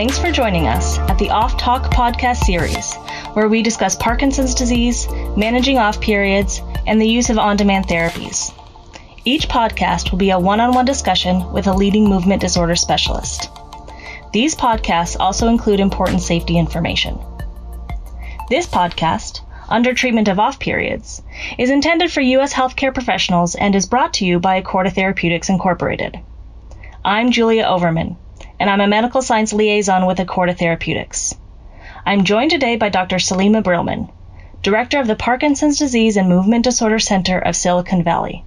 Thanks for joining us at the Off Talk podcast series, where we discuss Parkinson's disease, managing off periods, and the use of on demand therapies. Each podcast will be a one on one discussion with a leading movement disorder specialist. These podcasts also include important safety information. This podcast, Under Treatment of Off Periods, is intended for U.S. healthcare professionals and is brought to you by Acorda Therapeutics Incorporated. I'm Julia Overman, and I'm a medical science liaison with Acorda Therapeutics. I'm joined today by Dr. Salima Brillman, Director of the Parkinson's Disease and Movement Disorder Center of Silicon Valley.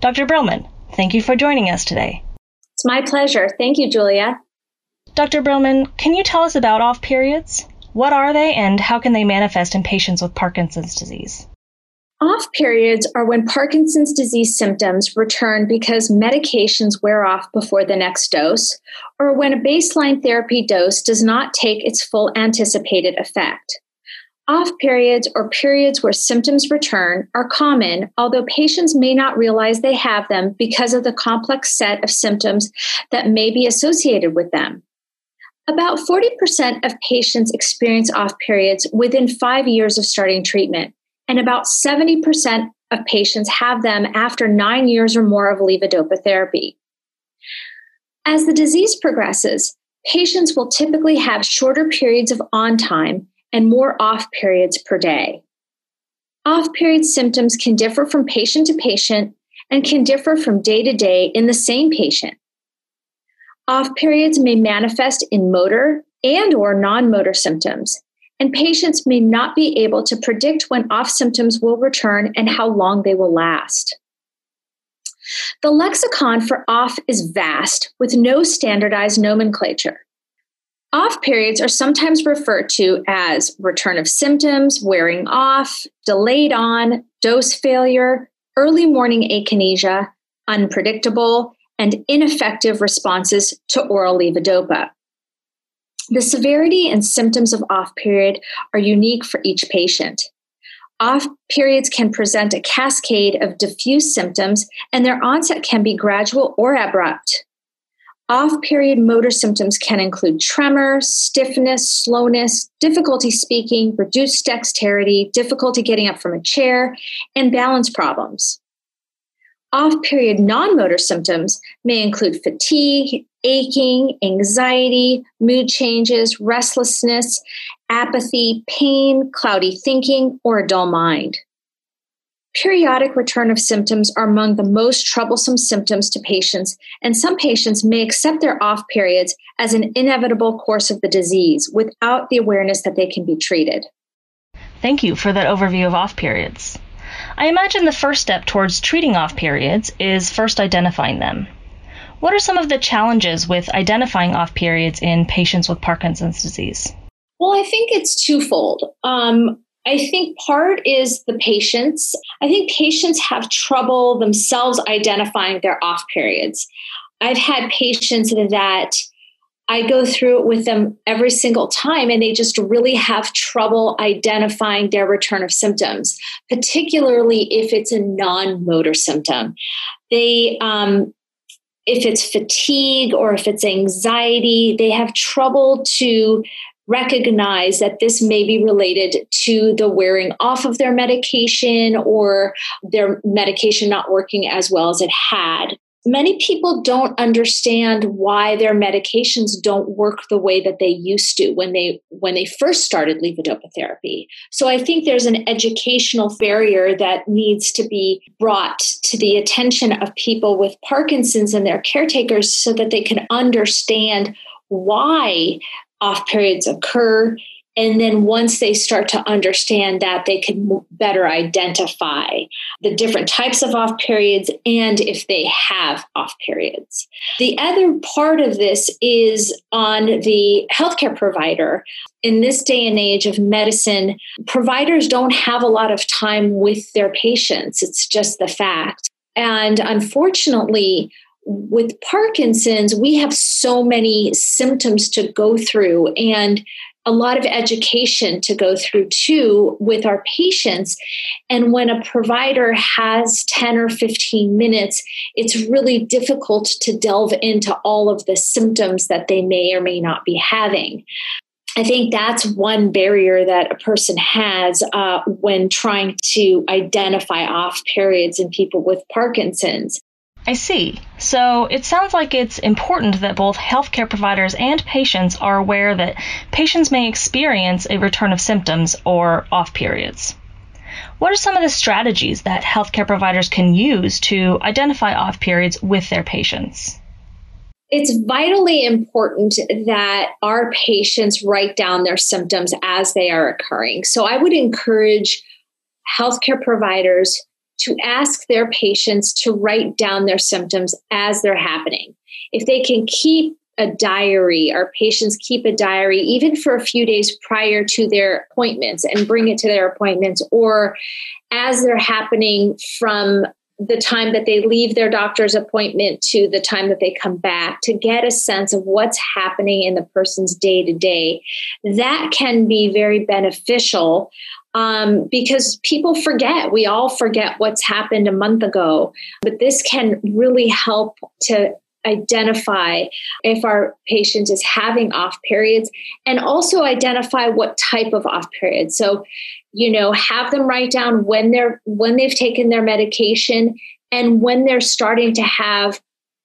Dr. Brillman, thank you for joining us today. It's my pleasure. Thank you, Julia. Dr. Brillman, can you tell us about off periods? What are they and how can they manifest in patients with Parkinson's disease? Off periods are when Parkinson's disease symptoms return because medications wear off before the next dose, or when a baseline therapy dose does not take its full anticipated effect. Off periods or periods where symptoms return are common, although patients may not realize they have them because of the complex set of symptoms that may be associated with them. About 40% of patients experience off periods within five years of starting treatment, and about 70% of patients have them after nine years or more of levodopa therapy. As the disease progresses, patients will typically have shorter periods of on time and more off periods per day. Off period symptoms can differ from patient to patient and can differ from day to day in the same patient. Off periods may manifest in motor and or non-motor symptoms, and patients may not be able to predict when off symptoms will return and how long they will last. The lexicon for off is vast with no standardized nomenclature. Off periods are sometimes referred to as return of symptoms, wearing off, delayed on, dose failure, early morning akinesia, unpredictable, and ineffective responses to oral levodopa. The severity and symptoms of off period are unique for each patient. Off periods can present a cascade of diffuse symptoms, and their onset can be gradual or abrupt. Off period motor symptoms can include tremor, stiffness, slowness, difficulty speaking, reduced dexterity, difficulty getting up from a chair, and balance problems. Off period non motor symptoms may include fatigue, aching, anxiety, mood changes, restlessness, apathy, pain, cloudy thinking, or a dull mind. Periodic return of symptoms are among the most troublesome symptoms to patients, and some patients may accept their off periods as an inevitable course of the disease without the awareness that they can be treated. Thank you for that overview of off periods. I imagine the first step towards treating off periods is first identifying them. What are some of the challenges with identifying off periods in patients with Parkinson's disease? Well, I think it's twofold. Um, I think part is the patients. I think patients have trouble themselves identifying their off periods. I've had patients that I go through it with them every single time, and they just really have trouble identifying their return of symptoms, particularly if it's a non motor symptom. They, um, if it's fatigue or if it's anxiety, they have trouble to recognize that this may be related to the wearing off of their medication or their medication not working as well as it had many people don't understand why their medications don't work the way that they used to when they when they first started levodopa therapy. So i think there's an educational barrier that needs to be brought to the attention of people with parkinson's and their caretakers so that they can understand why off periods occur and then once they start to understand that, they can better identify the different types of off periods and if they have off periods. The other part of this is on the healthcare provider. In this day and age of medicine, providers don't have a lot of time with their patients. It's just the fact. And unfortunately, with Parkinson's, we have so many symptoms to go through. And a lot of education to go through too with our patients. And when a provider has 10 or 15 minutes, it's really difficult to delve into all of the symptoms that they may or may not be having. I think that's one barrier that a person has uh, when trying to identify off periods in people with Parkinson's. I see. So it sounds like it's important that both healthcare providers and patients are aware that patients may experience a return of symptoms or off periods. What are some of the strategies that healthcare providers can use to identify off periods with their patients? It's vitally important that our patients write down their symptoms as they are occurring. So I would encourage healthcare providers to ask their patients to write down their symptoms as they're happening. If they can keep a diary, our patients keep a diary even for a few days prior to their appointments and bring it to their appointments, or as they're happening from the time that they leave their doctor's appointment to the time that they come back to get a sense of what's happening in the person's day to day. That can be very beneficial um, because people forget. We all forget what's happened a month ago, but this can really help to identify if our patient is having off periods and also identify what type of off periods so you know have them write down when they're when they've taken their medication and when they're starting to have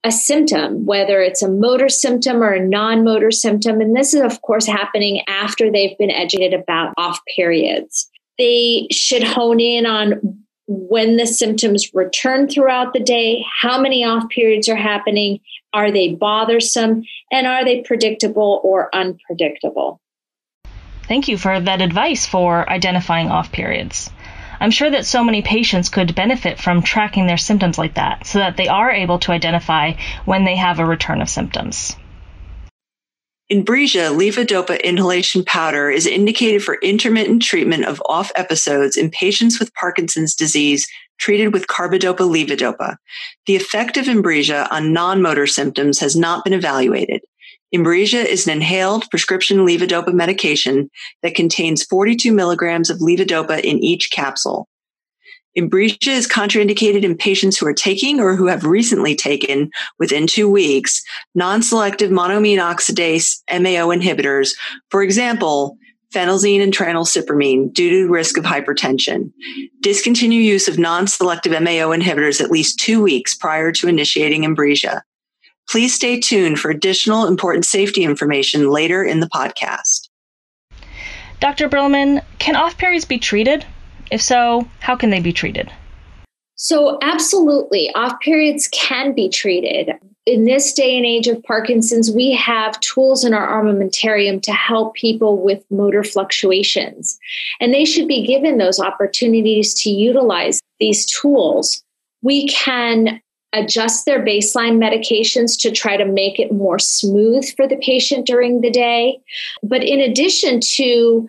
a symptom whether it's a motor symptom or a non-motor symptom and this is of course happening after they've been educated about off periods they should hone in on when the symptoms return throughout the day, how many off periods are happening, are they bothersome, and are they predictable or unpredictable? Thank you for that advice for identifying off periods. I'm sure that so many patients could benefit from tracking their symptoms like that so that they are able to identify when they have a return of symptoms. Inbrija levodopa inhalation powder is indicated for intermittent treatment of off episodes in patients with Parkinson's disease treated with carbidopa levodopa. The effect of Inbrija on non-motor symptoms has not been evaluated. Inbrija is an inhaled prescription levodopa medication that contains 42 milligrams of levodopa in each capsule. Inbrija is contraindicated in patients who are taking or who have recently taken within two weeks non-selective monoamine oxidase MAO inhibitors, for example, phenelzine and tranylcypromine due to risk of hypertension. Discontinue use of non-selective MAO inhibitors at least two weeks prior to initiating Inbrija. Please stay tuned for additional important safety information later in the podcast. Dr. Brillman, can off periods be treated? If so, how can they be treated? So, absolutely, off periods can be treated. In this day and age of Parkinson's, we have tools in our armamentarium to help people with motor fluctuations. And they should be given those opportunities to utilize these tools. We can adjust their baseline medications to try to make it more smooth for the patient during the day. But in addition to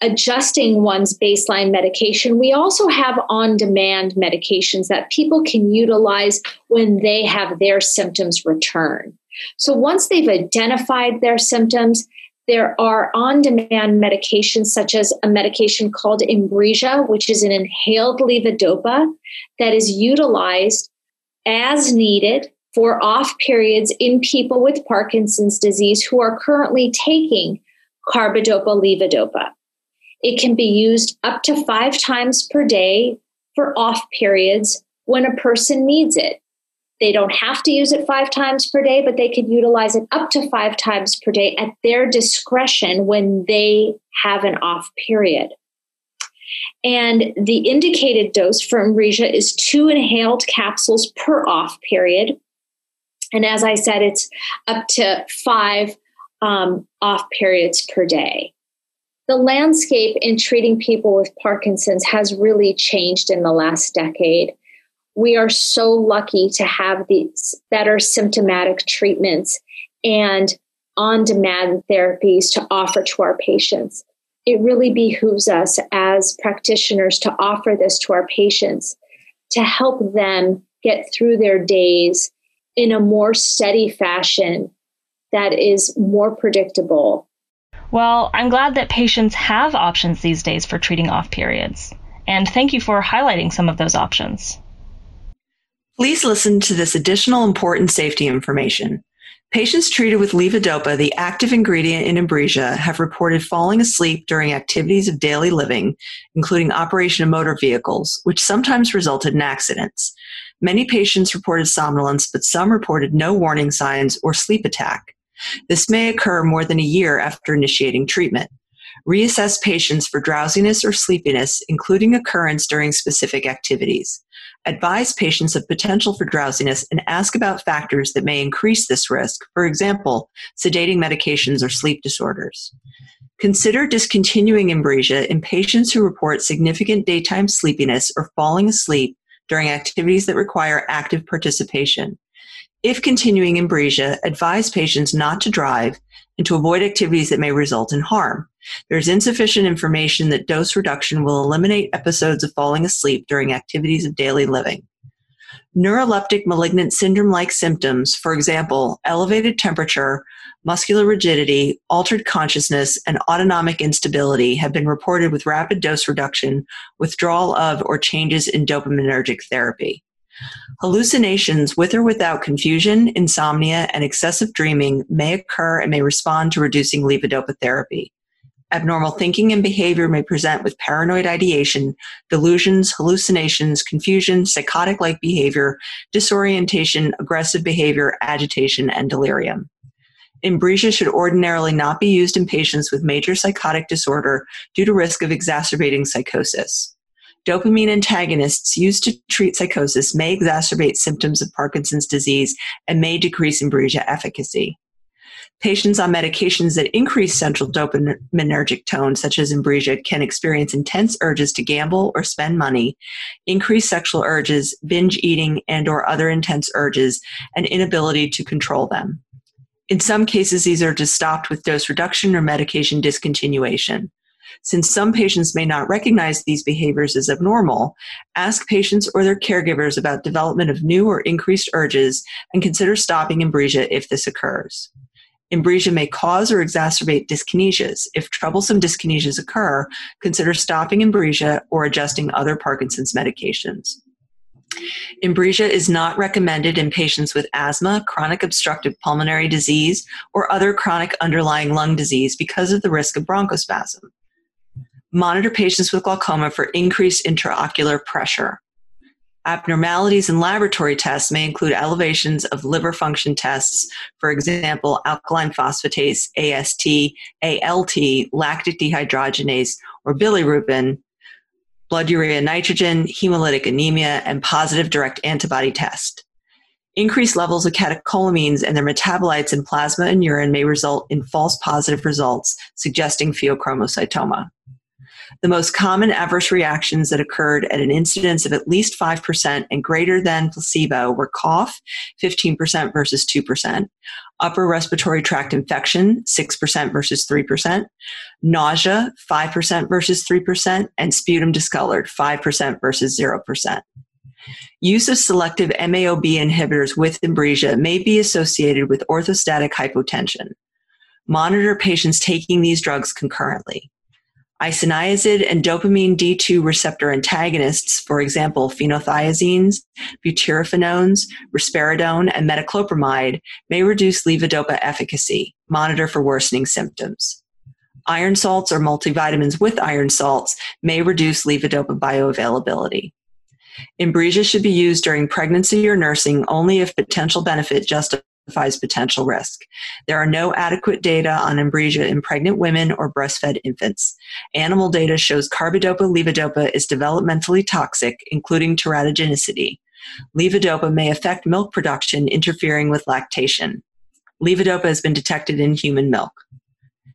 adjusting one's baseline medication, we also have on demand medications that people can utilize when they have their symptoms return. So once they've identified their symptoms, there are on demand medications such as a medication called Inbrija, which is an inhaled levodopa that is utilized as needed for off periods in people with Parkinson's disease who are currently taking carbidopa levodopa. It can be used up to five times per day for off periods when a person needs it. They don't have to use it five times per day, but they could utilize it up to five times per day at their discretion when they have an off period. And the indicated dose for Inbrija is two inhaled capsules per off period. And as I said, it's up to five um, off periods per day the landscape in treating people with Parkinson's has really changed in the last decade. We are so lucky to have these better symptomatic treatments and on demand therapies to offer to our patients. It really behooves us as practitioners to offer this to our patients to help them get through their days in a more steady fashion that is more predictable Well, I'm glad that patients have options these days for treating off periods. And thank you for highlighting some of those options. Please listen to this additional important safety information. Patients treated with levodopa, the active ingredient in Inbrija, have reported falling asleep during activities of daily living, including operation of motor vehicles, which sometimes resulted in accidents. Many patients reported somnolence, but some reported no warning signs or sleep attack. This may occur more than a year after initiating treatment. Reassess patients for drowsiness or sleepiness, including occurrence during specific activities. Advise patients of potential for drowsiness and ask about factors that may increase this risk, for example, sedating medications or sleep disorders. Consider discontinuing Inbrija in patients who report significant daytime sleepiness or falling asleep during activities that require active participation. If continuing Inbrija, advise patients not to drive and to avoid activities that may result in harm. There's insufficient information that dose reduction will eliminate episodes of falling asleep during activities of daily living. Neuroleptic malignant syndrome like symptoms, for example, elevated temperature, muscular rigidity, altered consciousness, and autonomic instability, have been reported with rapid dose reduction, withdrawal of, or changes in dopaminergic therapy. Hallucinations with or without confusion, insomnia, and excessive dreaming may occur and may respond to reducing levodopa therapy. Abnormal thinking and behavior may present with paranoid ideation, delusions, hallucinations, confusion, psychotic like behavior, disorientation, aggressive behavior, agitation, and delirium. Inbrija should ordinarily not be used in patients with major psychotic disorder due to risk of exacerbating psychosis. Dopamine antagonists used to treat psychosis may exacerbate symptoms of Parkinson's disease and may decrease Inbrija efficacy. Patients on medications that increase central dopaminergic tone, such as Inbrija, can experience intense urges to gamble or spend money, increased sexual urges, binge eating, and or other intense urges, and inability to control them. In some cases, these urges stopped with dose reduction or medication discontinuation. Since some patients may not recognize these behaviors as abnormal, ask patients or their caregivers about development of new or increased urges and consider stopping Inbrija if this occurs. Inbrija may cause or exacerbate dyskinesias. If troublesome dyskinesias occur, consider stopping Inbrija or adjusting other Parkinson's medications. Inbrija is not recommended in patients with asthma, chronic obstructive pulmonary disease, or other chronic underlying lung disease because of the risk of bronchospasm. Monitor patients with glaucoma for increased intraocular pressure. Abnormalities in laboratory tests may include elevations of liver function tests, for example, alkaline phosphatase, AST, ALT, lactic dehydrogenase, or bilirubin, blood urea nitrogen, hemolytic anemia, and positive direct antibody test. Increased levels of catecholamines and their metabolites in plasma and urine may result in false positive results, suggesting pheochromocytoma. The most common adverse reactions that occurred at an incidence of at least 5% and greater than placebo were cough, 15% versus 2%, upper respiratory tract infection, 6% versus 3%, nausea, 5% versus 3%, and sputum discolored, 5% versus 0%. Use of selective MAOB inhibitors with Inbrija may be associated with orthostatic hypotension. Monitor patients taking these drugs concurrently. Isoniazid and dopamine D2 receptor antagonists, for example, phenothiazines, butyrophenones, risperidone, and metoclopramide, may reduce levodopa efficacy. Monitor for worsening symptoms. Iron salts or multivitamins with iron salts may reduce levodopa bioavailability. Inbrija should be used during pregnancy or nursing only if potential benefit justifies potential risk. There are no adequate data on Inbrija in pregnant women or breastfed infants. Animal data shows carbidopa levodopa is developmentally toxic, including teratogenicity. Levodopa may affect milk production, interfering with lactation. Levodopa has been detected in human milk.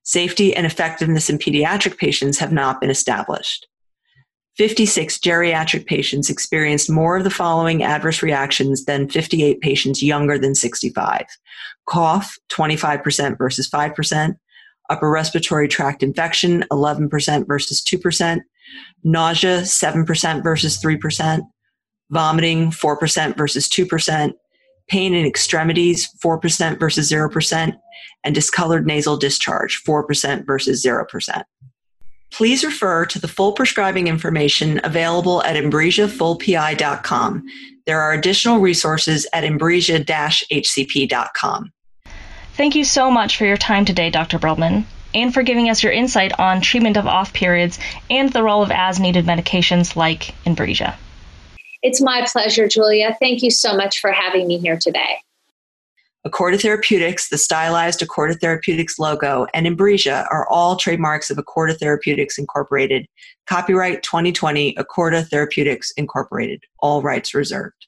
Safety and effectiveness in pediatric patients have not been established. 56 geriatric patients experienced more of the following adverse reactions than 58 patients younger than 65 cough, 25% versus 5%, upper respiratory tract infection, 11% versus 2%, nausea, 7% versus 3%, vomiting, 4% versus 2%, pain in extremities, 4% versus 0%, and discolored nasal discharge, 4% versus 0%. Please refer to the full prescribing information available at InbrijaFullPI.com. There are additional resources at Inbrija-HCP.com. Thank you so much for your time today, Dr. Brillman, and for giving us your insight on treatment of off periods and the role of as needed medications like Inbrija. It's my pleasure, Julia. Thank you so much for having me here today. Acorda Therapeutics, the stylized Acorda Therapeutics logo, and Inbrija are all trademarks of Acorda Therapeutics Incorporated. Copyright 2020 Acorda Therapeutics Incorporated. All rights reserved.